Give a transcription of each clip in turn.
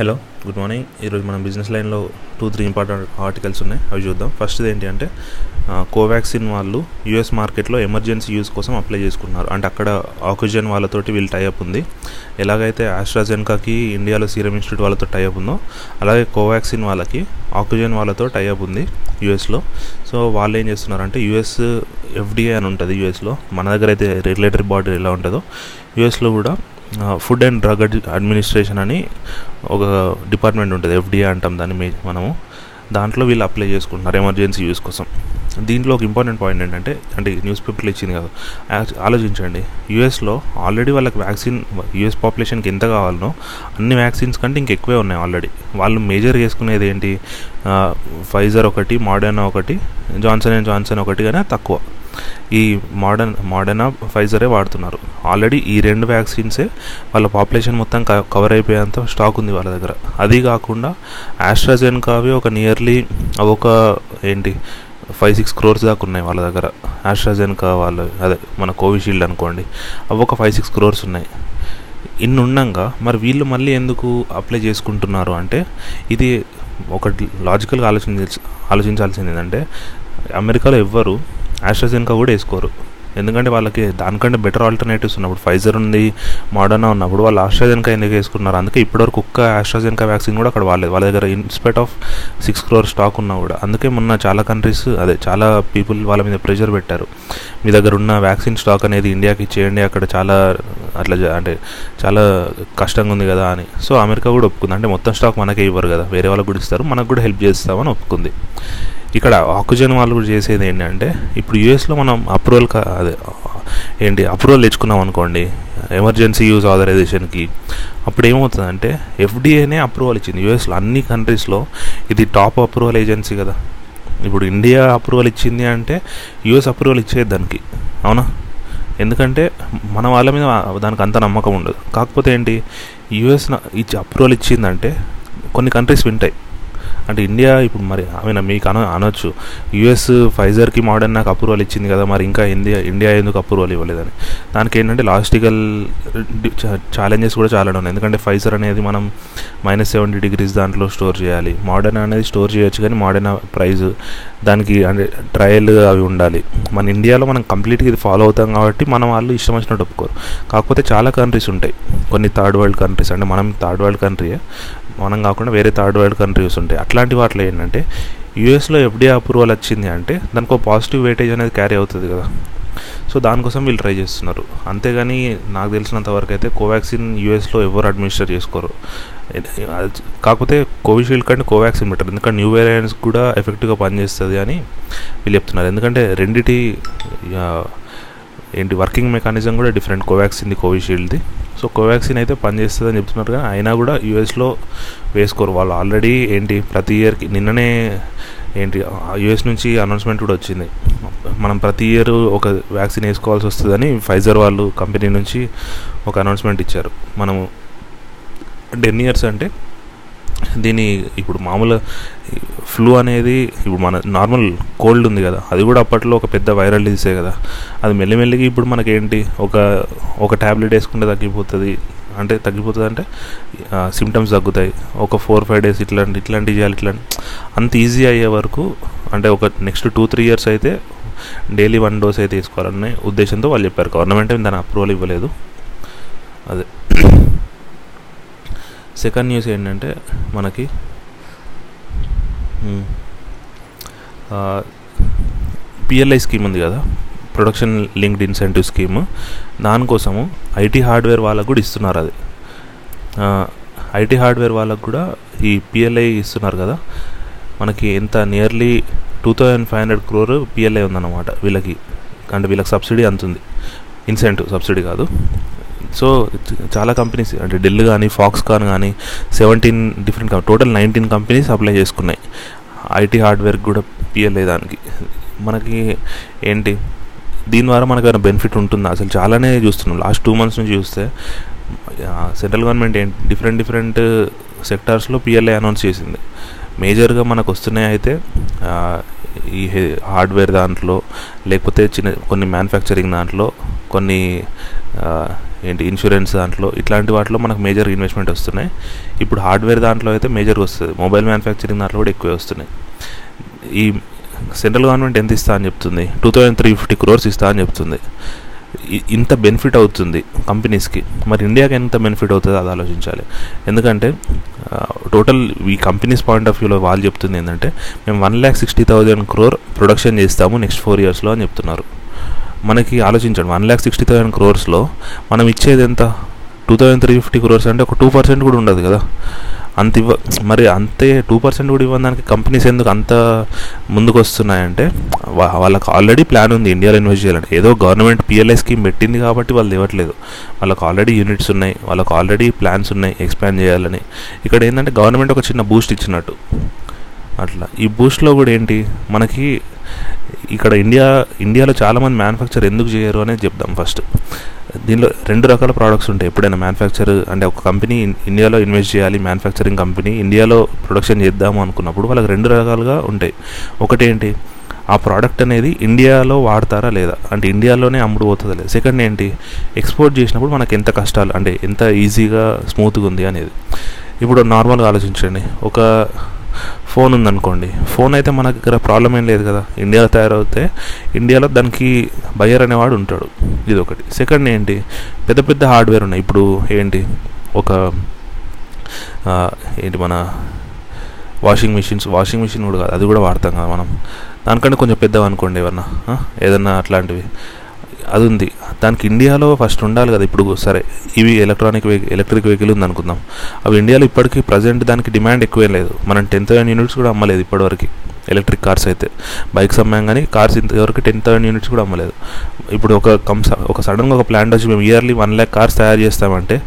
Hello good morning. ఈరోజు మనం business లైన్లో టూ త్రీ ఇంపార్టెంట్ ఆర్టికల్స్ ఉన్నాయి. అవి చూద్దాం. ఫస్ట్ ఏంటి అంటే కోవాక్సిన్ వాళ్ళు యూఎస్ మార్కెట్లో ఎమర్జెన్సీ యూస్ కోసం అప్లై చేసుకున్నారు. అంటే అక్కడ ఆక్సిజన్ వాళ్ళతోటి వీళ్ళు టైఅప్ ఉంది. ఎలాగైతే ఆస్ట్రాజెన్కాకి ఇండియాలో సీరం ఇన్స్టిట్యూట్ వాళ్ళతో టైఅప్ ఉందో అలాగే కోవాక్సిన్ వాళ్ళకి ఆక్సిజన్ వాళ్ళతో టైఅప్ ఉంది యూఎస్లో. సో వాళ్ళు ఏం చేస్తున్నారంటే యూఎస్ ఎఫ్డిఏ అని ఉంటుంది యూఎస్లో. మన దగ్గర అయితే రెగ్యులేటరీ బాడీ ఎలా ఉంటుందో యూఎస్లో కూడా ఫుడ్ అండ్ డ్రగ్ అడ్మినిస్ట్రేషన్ అని ఒక డిపార్ట్మెంట్ ఉంటుంది ఎఫ్డిఏ అంటాం దాన్ని మే మనము. దాంట్లో వీళ్ళు అప్లై చేసుకుంటున్నారు ఎమర్జెన్సీ యూస్ కోసం. దీంట్లో ఒక ఇంపార్టెంట్ పాయింట్ ఏంటంటే అంటే న్యూస్ పేపర్లు ఇచ్చింది కాదు ఆలోచించండి. యూఎస్లో ఆల్రెడీ వాళ్ళకి వ్యాక్సిన్ యూఎస్ పాపులేషన్కి ఎంత కావాలనో అన్ని వ్యాక్సిన్స్ కంటే ఇంకెక్కువే ఉన్నాయి ఆల్రెడీ. వాళ్ళు మేజర్ చేసుకునేది ఏంటి? ఫైజర్ ఒకటి మోడర్నా ఒకటి జాన్సన్ అండ్ జాన్సన్ ఒకటి కానీ తక్కువ. ఈ మోడర్న్ మోడర్నా ఫైజరే వాడుతున్నారు. ఆల్రెడీ ఈ రెండు వ్యాక్సిన్సే వాళ్ళ పాపులేషన్ మొత్తం కవర్ అయిపోయేంత స్టాక్ ఉంది వాళ్ళ దగ్గర. అది కాకుండా ఆస్ట్రాజెన్కావి ఒక నియర్లీ ఒక ఏంటి ఫైవ్ సిక్స్ క్రోర్స్ దాకా ఉన్నాయి వాళ్ళ దగ్గర. ఆస్ట్రాజెన్కా వాళ్ళు అదే మన కోవిషీల్డ్ అనుకోండి అవి ఒక ఫైవ్ సిక్స్ క్రోర్స్ ఉన్నాయి. ఇన్ని ఉండగా మరి వీళ్ళు మళ్ళీ ఎందుకు అప్లై చేసుకుంటున్నారు అంటే ఇది ఒక లాజికల్గా ఆలోచించ ఆలోచించాల్సింది ఏంటంటే అమెరికాలో ఎవ్వరు ఆస్ట్రాజెన్కా కూడా వేసుకోరు. ఎందుకంటే వాళ్ళకి దానికంటే బెటర్ ఆల్టర్నేటివ్స్ ఉన్నప్పుడు ఫైజర్ ఉంది మోడర్నా ఉన్నప్పుడు వాళ్ళు ఆస్ట్రాజెన్కా ఎందుకు వేసుకున్నారు అందుకే ఇప్పటివరకు ఒక్క ఆస్ట్రాజెన్కా వ్యాక్సిన్ కూడా అక్కడ వాళ్ళలేదు వాళ్ళ దగ్గర inspect of six crore stock ఉన్నా కూడా. అందుకే మొన్న చాలా కంట్రీస్ అదే చాలా పీపుల్ వాళ్ళ మీద ప్రెషర్ పెట్టారు. మీ దగ్గర ఉన్న వ్యాక్సిన్ స్టాక్ అనేది ఇండియాకి ఇచ్చేయండి అక్కడ చాలా అట్లా అంటే చాలా కష్టంగా ఉంది కదా అని. సో అమెరికా కూడా ఒప్పుకుంది. అంటే మొత్తం స్టాక్ మనకే ఇవ్వరు కదా. వేరే వాళ్ళకి కూడా ఇస్తారు. మనకు కూడా హెల్ప్ చేస్తామని ఒప్పుకుంది. ఇక్కడ ఆక్సిజన్ వాళ్ళు కూడా చేసేది ఏంటంటే ఇప్పుడు యూఎస్లో మనం అప్రూవల్ అదే ఏంటి అప్రూవల్ తెచ్చుకున్నాం అనుకోండి ఎమర్జెన్సీ యూజ్ ఆథరైజేషన్కి అప్పుడు ఏమవుతుందంటే ఎఫ్డిఏనే అప్రూవల్ ఇచ్చింది. యూఎస్లో అన్ని కంట్రీస్లో ఇది టాప్ అప్రూవల్ ఏజెన్సీ కదా. ఇప్పుడు ఇండియా అప్రూవల్ ఇచ్చింది అంటే యూఎస్ అప్రూవల్ ఇచ్చేది దానికి అవునా? ఎందుకంటే మన వాళ్ళ మీద దానికి అంత నమ్మకం ఉండదు. కాకపోతే ఏంటి యూఎస్ ఇచ్చి అప్రూవల్ ఇచ్చిందంటే కొన్ని కంట్రీస్ వింటాయి. అంటే ఇండియా ఇప్పుడు మరి ఐ మీకు అన అనొచ్చు. యుఎస్ ఫైజర్కి మోడర్న్ నాకు అప్రూవల్ ఇచ్చింది కదా మరి ఇంకా ఇండియా ఇండియా ఎందుకు అప్రూవల్ ఇవ్వలేదని. దానికి ఏంటంటే లాజిస్టికల్ ఛాలెంజెస్ కూడా చాలా ఉన్నాయి. ఎందుకంటే ఫైజర్ అనేది మనం మైనస్ సెవెంటీ డిగ్రీస్ దాంట్లో స్టోర్ చేయాలి. మోడర్న్ అనేది స్టోర్ చేయొచ్చు కానీ మోడర్న్ ప్రైజ్ దానికి అంటే ట్రయల్ అవి ఉండాలి. మన ఇండియాలో మనం కంప్లీట్గా ఇది ఫాలో అవుతాం కాబట్టి మనం వాళ్ళు ఇష్టం వచ్చినట్టు ఒప్పుకోరు. కాకపోతే చాలా కంట్రీస్ ఉంటాయి. కొన్ని థర్డ్ వరల్డ్ కంట్రీస్ అంటే మనం థర్డ్ వరల్డ్ కంట్రీయే మనం కాకుండా వేరే థర్డ్ వరల్డ్ కంట్రీస్ ఉంటాయి. అట్లాంటి వాటిలో ఏంటంటే యూఎస్లో ఎఫ్డీఏ అప్రూవల్ వచ్చింది అంటే దానికి ఒక పాజిటివ్ వెయిటేజ్ అనేది క్యారీ అవుతుంది కదా. సో దానికోసం వీళ్ళు ట్రై చేస్తున్నారు. అంతేగాని నాకు తెలిసినంత వరకు అయితే కోవాక్సిన్ యూఎస్లో ఎవరు అడ్మినిస్టర్ చేసుకోరు. కాకపోతే కోవిషీల్డ్ కంటే కోవాక్సిన్ బెటర్ ఎందుకంటే న్యూ వేరియంట్స్ కూడా ఎఫెక్టివ్గా పనిచేస్తుంది అని వీళ్ళు చెప్తున్నారు. ఎందుకంటే రెండిటి ఏంటి వర్కింగ్ మెకానిజం కూడా డిఫరెంట్. కోవాక్సిన్ది కోవిషీల్డ్ది సో కోవాక్సిన్ అయితే పనిచేస్తుంది అని చెప్తున్నారు కానీ అయినా కూడా యూఎస్లో వేసుకోరు. వాళ్ళు ఆల్రెడీ ఏంటి ప్రతి ఇయర్కి నిన్ననే ఏంటి యూఎస్ నుంచి అనౌన్స్మెంట్ కూడా వచ్చింది. మనం ప్రతి ఇయర్ ఒక వ్యాక్సిన్ వేసుకోవాల్సి వస్తుందని ఫైజర్ వాళ్ళు కంపెనీ నుంచి ఒక అనౌన్స్మెంట్ ఇచ్చారు. మనము టెన్ ఇయర్స్ అంటే దీని ఇప్పుడు మామూలు ఫ్లూ అనేది ఇప్పుడు మన నార్మల్ కోల్డ్ ఉంది కదా అది కూడా అప్పట్లో ఒక పెద్ద వైరల్ డిసీజే కదా. అది మెల్లిమెల్లిగా ఇప్పుడు మనకేంటి? ఒక ఒక ట్యాబ్లెట్ వేసుకుంటే తగ్గిపోతుంది. అంటే తగ్గిపోతుంది అంటే సిమ్టమ్స్ తగ్గుతాయి. ఒక ఫోర్ ఫైవ్ డేస్ ఇట్లాంటి ఇట్లాంటివి చేయాలి ఇట్లాంటి. అంత ఈజీ అయ్యే వరకు అంటే ఒక నెక్స్ట్ టూ త్రీ ఇయర్స్ అయితే డైలీ వన్ డోస్ అయితే తీసుకోవాలనే ఉద్దేశంతో వాళ్ళు చెప్పారు. గవర్నమెంట్ దాని అప్రూవల్ ఇవ్వలేదు. అదే. సెకండ్ న్యూస్ ఏంటంటే మనకి పిఎల్ఐ స్కీమ్ ఉంది కదా ప్రొడక్షన్ లింక్డ్ ఇన్సెంటివ్ స్కీమ్. దానికోసము ఐటీ హార్డ్వేర్ వాళ్ళకు కూడా ఇస్తున్నారు అది. ఐటీ హార్డ్వేర్ వాళ్ళకు కూడా ఈ పిఎల్ఐ ఇస్తున్నారు కదా. మనకి ఎంత nearly two thousand five hundred crore PLI ఉందన్నమాట వీళ్ళకి. అంటే వీళ్ళకి సబ్సిడీ అంతుంది. ఇన్సెంటివ్ సబ్సిడీ కాదు. సో చాలా కంపెనీస్ అంటే డెల్ కానీ ఫాక్స్కాన్ కానీ seventeen different total nineteen companies apply చేసుకున్నాయి. ఐటీ హార్డ్వేర్ కూడా పిఎల్ఏ దానికి. మనకి ఏంటి? దీని ద్వారా మనకు ఏమైనా బెనిఫిట్ ఉంటుందా? అసలు చాలానే చూస్తున్నాం. లాస్ట్ టూ మంత్స్ నుంచి చూస్తే సెంట్రల్ గవర్నమెంట్ ఏంటి? డిఫరెంట్ డిఫరెంట్ సెక్టార్స్లో పిఎల్ఐ అనౌన్స్ చేసింది. మేజర్గా మనకు వస్తున్నాయి అయితే ఈ హార్డ్వేర్ దాంట్లో లేకపోతే చిన్న కొన్ని మ్యానుఫ్యాక్చరింగ్ దాంట్లో కొన్ని ఏంటి ఇన్సూరెన్స్ దాంట్లో ఇట్లాంటి వాటిలో మనకు మేజర్ ఇన్వెస్ట్మెంట్ వస్తున్నాయి. ఇప్పుడు హార్డ్వేర్ దాంట్లో అయితే మేజర్ వస్తుంది. మొబైల్ మ్యానుఫ్యాక్చరింగ్ దాంట్లో కూడా ఎక్కువే వస్తున్నాయి. ఈ సెంట్రల్ గవర్నమెంట్ ఎంత ఇస్తా అని చెప్తుంది? Two thousand three fifty crores ఇస్తా అని చెప్తుంది. ఇంత బెనిఫిట్ అవుతుంది కంపెనీస్కి మరి ఇండియాకి ఎంత బెనిఫిట్ అవుతుందో అది ఆలోచించాలి. ఎందుకంటే టోటల్ ఈ కంపెనీస్ పాయింట్ ఆఫ్ వ్యూలో వాళ్ళు చెప్తుంది ఏంటంటే మేము one lakh sixty thousand crore production చేస్తాము నెక్స్ట్ ఫోర్ ఇయర్స్లో అని చెప్తున్నారు. మనకి ఆలోచించండి. వన్ ల్యాక్ సిక్స్టీ థౌసండ్ క్రోర్స్లో మనం ఇచ్చేది ఎంత? Two thousand three fifty crores అంటే ఒక టూ పర్సెంట్ కూడా ఉండదు కదా? అంత ఇవ్వ మరి అంతే టూ పర్సెంట్ కూడా ఇవ్వడానికి కంపెనీస్ ఎందుకు అంత ముందుకు వస్తున్నాయంటే వాళ్ళకి ఆల్రెడీ ప్లాన్ ఉంది ఇండియాలో ఇన్వెస్ట్ చేయాలంటే. ఏదో గవర్నమెంట్ పిఎల్ఐ స్కీమ్ పెట్టింది కాబట్టి వాళ్ళు ఇవ్వట్లేదు. వాళ్ళకి ఆల్రెడీ యూనిట్స్ ఉన్నాయి. వాళ్ళకి ఆల్రెడీ ప్లాన్స్ ఉన్నాయి ఎక్స్పాండ్ చేయాలని. ఇక్కడ ఏంటంటే గవర్నమెంట్ ఒక చిన్న బూస్ట్ ఇచ్చినట్టు. అట్లా. ఈ బూస్ట్లో కూడా ఏంటి మనకి ఇక్కడ ఇండియా ఇండియాలో చాలామంది మ్యానుఫ్యాక్చర్ ఎందుకు చేయరు అనేది చెప్దాం ఫస్ట్ దీనిలో రెండు రకాల ప్రోడక్ట్స్ ఉంటాయి. ఎప్పుడైనా మ్యానుఫ్యాక్చర్ అంటే ఒక కంపెనీ ఇండియాలో ఇన్వెస్ట్ చేయాలి మ్యానుఫ్యాక్చరింగ్ కంపెనీ ఇండియాలో ప్రొడక్షన్ చేద్దాము అనుకున్నప్పుడు వాళ్ళకి రెండు రకాలుగా ఉంటాయి. ఒకటి ఏంటి ఆ ప్రోడక్ట్ అనేది ఇండియాలో వాడతారా లేదా? అంటే ఇండియాలోనే అమ్ముడు పోతుందా లేదా? సెకండ్ ఏంటి ఎక్స్పోర్ట్ చేసినప్పుడు మనకి ఎంత కష్టాలు అంటే ఎంత ఈజీగా స్మూత్గా ఉంది అనేది. ఇప్పుడు నార్మల్గా ఆలోచించండి. ఒక ఫోన్ ఉందనుకోండి. ఫోన్ అయితే మన దగ్గర ప్రాబ్లం ఏం లేదు కదా. ఇండియాలో తయారవుతే ఇండియాలో దానికి బయ్యర్ అనేవాడు ఉంటాడు. ఇది ఒకటి సెకండ్ ఏంటి? పెద్ద పెద్ద హార్డ్వేర్ ఉన్నాయి. ఇప్పుడు ఏంటి? ఒక ఏంటి మన వాషింగ్ మిషన్స్ వాషింగ్ మిషన్ కూడా కాదు. అది కూడా వాడతాం కదా మనం. దానికంటే కొంచెం పెద్దవి అనుకోండి ఏమన్నా ఏదన్నా అట్లాంటివి. అది ఉంది దానికి ఇండియాలో ఫస్ట్ ఉండాలి కదా. ఇప్పుడు సరే ఇవి ఎలక్ట్రానిక్ వెహికల్ ఎలక్ట్రిక్ వెహికల్ ఉంది అనుకుందాం. అవి ఇండియాలో ఇప్పటికీ ప్రజెంట్ దానికి డిమాండ్ ఎక్కువేం లేదు. మనం టెన్ థౌసండ్ యూనిట్స్ కూడా అమ్మలేదు ఇప్పటివరకు. ఎలక్ట్రిక్ కార్స్ అయితే. బైక్స్ అమ్మాం కానీ కార్స్ ఇంతవరకు టెన్ థౌసండ్ యూనిట్స్ కూడా అమ్మలేదు. ఇప్పుడు ఒక కంస ఒక సడన్గా ఒక ప్లాంట్ వచ్చి మేము ఇయర్లీ వన్ ల్యాక్ కార్స్ తయారు చేస్తామంటే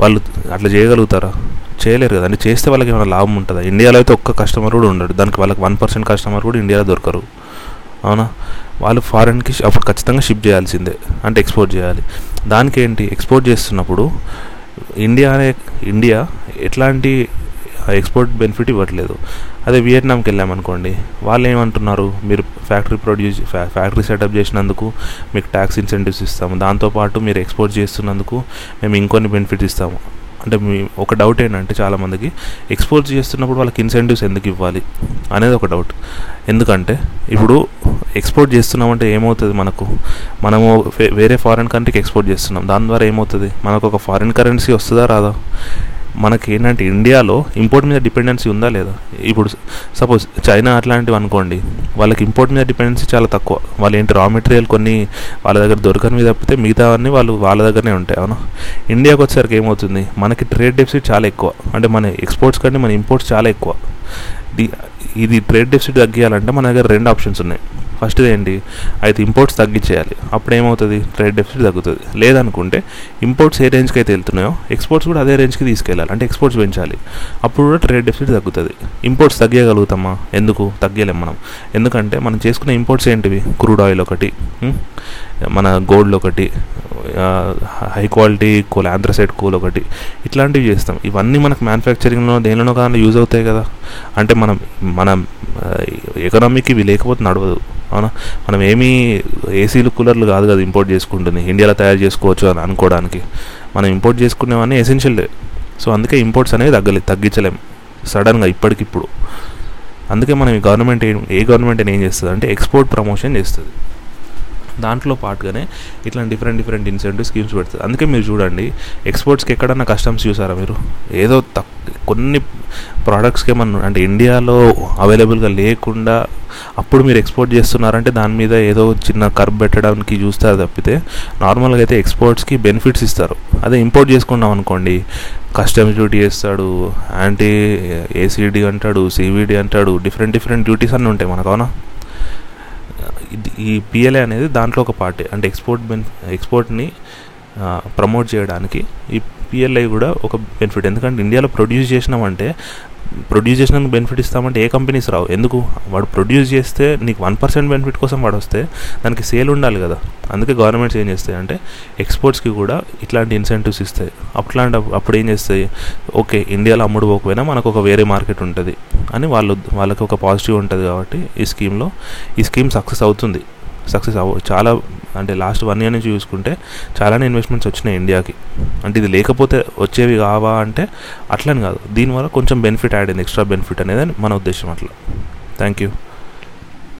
వాళ్ళు అట్లా చేయగలుగుతారా? చేయలేరు కదా. అంటే చేస్తే వాళ్ళకి ఏమైనా లాభం ఉంటుందా? ఇండియాలో అయితే ఒక్క కస్టమర్ కూడా ఉండడు. దానికి వాళ్ళకి వన్ పర్సెంట్ కస్టమర్ కూడా ఇండియాలో దొరకరు. అవునా? వాళ్ళు ఫారెన్కి అప్పుడు ఖచ్చితంగా షిప్ చేయాల్సిందే అంటే ఎక్స్పోర్ట్ చేయాలి. దానికి ఏంటి ఎక్స్పోర్ట్ చేస్తున్నప్పుడు ఇండియా అనే ఇండియా ఎట్లాంటి ఎక్స్పోర్ట్ బెనిఫిట్ ఇవ్వట్లేదు. అదే వియట్నాంకి వెళ్ళామనుకోండి వాళ్ళు ఏమంటున్నారు మీరు ఫ్యాక్టరీ ప్రొడ్యూస్ ఫ్యాక్టరీ సెటప్ చేసినందుకు మీకు ట్యాక్స్ ఇన్సెంటివ్స్ ఇస్తాము దాంతోపాటు మీరు ఎక్స్పోర్ట్ చేస్తున్నందుకు మేము ఇంకొన్ని బెనిఫిట్స్ ఇస్తాము. అంటే మీ ఒక డౌట్ ఏంటంటే చాలామందికి ఎక్స్పోర్ట్ చేస్తున్నప్పుడు వాళ్ళకి ఇన్సెంటివ్స్ ఎందుకు ఇవ్వాలి అనేది ఒక డౌట్ ఎందుకంటే ఇప్పుడు ఎక్స్పోర్ట్ చేస్తున్నామంటే ఏమవుతుంది మనకు? మనము వేరే ఫారిన్ కంట్రీకి ఎక్స్పోర్ట్ చేస్తున్నాం. దాని ద్వారా ఏమవుతుంది? మనకు ఒక ఫారిన్ కరెన్సీ వస్తుందా రాదా? మనకి ఏంటంటే ఇండియాలో ఇంపోర్ట్ మీద డిపెండెన్సీ ఉందా లేదా? ఇప్పుడు సపోజ్ చైనా అట్లాంటివి అనుకోండి వాళ్ళకి ఇంపోర్ట్ మీద డిపెండెన్సీ చాలా తక్కువ. వాళ్ళు ఏంటి రా మెటీరియల్ కొన్ని వాళ్ళ దగ్గర దొరకనివి తప్పితే మిగతావన్నీ వాళ్ళు వాళ్ళ దగ్గరనే ఉంటాయి అవును? ఇండియాకి వచ్చేసరికి ఏమవుతుంది? మనకి ట్రేడ్ డెఫిసిట్ చాలా ఎక్కువ. అంటే మన ఎక్స్పోర్ట్స్ కంటే మన ఇంపోర్ట్స్ చాలా ఎక్కువ. ఇది ట్రేడ్ డెఫిసిట్ తగ్గియాలంటే మన దగ్గర రెండు ఆప్షన్స్ ఉన్నాయి. ఫస్ట్ ఏంటి అయితే ఇంపోర్ట్స్ తగ్గించేయాలి. అప్పుడు ఏమవుతుంది ట్రేడ్ డెఫిసిట్ తగ్గుతుంది. లేదనుకుంటే ఇంపోర్ట్స్ ఏ రేంజ్కి అయితే వెళ్తున్నాయో ఎక్స్పోర్ట్స్ కూడా అదే రేంజ్కి తీసుకెళ్ళాలి. అంటే ఎక్స్పోర్ట్స్ పెంచాలి. అప్పుడు కూడా ట్రేడ్ డెఫిసిట్ తగ్గుతుంది. ఇంపోర్ట్స్ తగ్గగలుగుతామా ఎందుకు? తగ్గలేం మనం. ఎందుకంటే మనం చేసుకునే ఇంపోర్ట్స్ ఏంటివి? క్రూడ్ ఆయిల్ ఒకటి. మన గోల్డ్ ఒకటి high quality coal anthracite coal ఒకటి ఇట్లాంటివి చేస్తాం. ఇవన్నీ మనకు మ్యానుఫ్యాక్చరింగ్లో దేనిలోనో కానీ యూజ్ అవుతాయి కదా. అంటే మనం మనం ఎకనామీకి ఇవి లేకపోతే నడవదు. అవునా? మనం ఏమీ ఏసీలు కూలర్లు కాదు కదా ఇంపోర్ట్ చేసుకుంటుంది ఇండియాలో తయారు చేసుకోవచ్చు అని అనుకోవడానికి. మనం ఇంపోర్ట్ చేసుకునేవన్నీ ఎసెన్షియల్ సో అందుకే ఇంపోర్ట్స్ అనేవి తగ్గలే తగ్గించలేం. సడన్గా ఇప్పటికిప్పుడు. అందుకే మనం ఈ గవర్నమెంట్ ఏ గవర్నమెంట్ ఏం చేస్తుంది అంటే ఎక్స్పోర్ట్ ప్రమోషన్ చేస్తుంది. దాంట్లో పాటుగానే ఇట్లా డిఫరెంట్ డిఫరెంట్ ఇన్సెంటివ్ స్కీమ్స్ పెడుతుంది. అందుకే మీరు చూడండి ఎక్స్పోర్ట్స్కి ఎక్కడన్నా కస్టమ్స్ చూసారా మీరు? ఏదో తక్ కొన్ని ప్రోడక్ట్స్కి ఏమన్నా అంటే ఇండియాలో అవైలబుల్గా లేకుండా అప్పుడు మీరు ఎక్స్పోర్ట్ చేస్తున్నారంటే దాని మీద ఏదో చిన్న కర్బ్ పెట్టడానికి చూస్తారు తప్పితే నార్మల్గా అయితే ఎక్స్పోర్ట్స్కి బెనిఫిట్స్ ఇస్తారు. అదే ఇంపోర్ట్ చేసుకున్నాం అనుకోండి కస్టమ్స్ డ్యూటీ వేస్తాడు యాంటీ ఏసీడీ అంటాడు సివిడి అంటాడు డిఫరెంట్ డిఫరెంట్ డ్యూటీస్ అన్నీ ఉంటాయి మనకు అవునా? ఈ పిఎల్ఏ అనేది దాంట్లో ఒక పార్టీ అంటే ఎక్స్పోర్ట్ బెన్ ఎక్స్పోర్ట్ని ప్రమోట్ చేయడానికి ఈ పిఎల్ఐ కూడా ఒక బెనిఫిట్ ఎందుకంటే ఇండియాలో ప్రొడ్యూస్ చేసినామంటే ప్రొడ్యూస్ చేసినందుకు బెనిఫిట్ ఇస్తామంటే ఏ కంపెనీస్ రావు. ఎందుకు? వాడు ప్రొడ్యూస్ చేస్తే నీకు వన్ పర్సెంట్ బెనిఫిట్ కోసం వాడు వస్తే దానికి సేల్ ఉండాలి కదా. అందుకే గవర్నమెంట్స్ ఏం చేస్తాయి అంటే ఎక్స్పోర్ట్స్కి కూడా ఇట్లాంటి ఇన్సెంటివ్స్ ఇస్తాయి. అట్లాంటి అప్పుడు ఏం చేస్తాయి? ఓకే ఇండియాలో అమ్ముడు పోకపోయినా మనకు ఒక వేరే మార్కెట్ ఉంటుంది అని వాళ్ళు వాళ్ళకి ఒక పాజిటివ్ ఉంటుంది కాబట్టి ఈ స్కీమ్లో ఈ స్కీమ్ సక్సెస్ అవుతుంది. సక్సెస్ అవ్వ చాలా అంటే లాస్ట్ వన్ ఇయర్ నుంచి చూసుకుంటే చాలానే ఇన్వెస్ట్మెంట్స్ వచ్చినాయి ఇండియాకి. అంటే ఇది లేకపోతే వచ్చేవి కావా అంటే అట్లని కాదు. దీనివల్ల కొంచెం బెనిఫిట్ యాడ్ అయింది ఎక్స్ట్రా బెనిఫిట్ అనేది మన ఉద్దేశం అట్లా. Thank you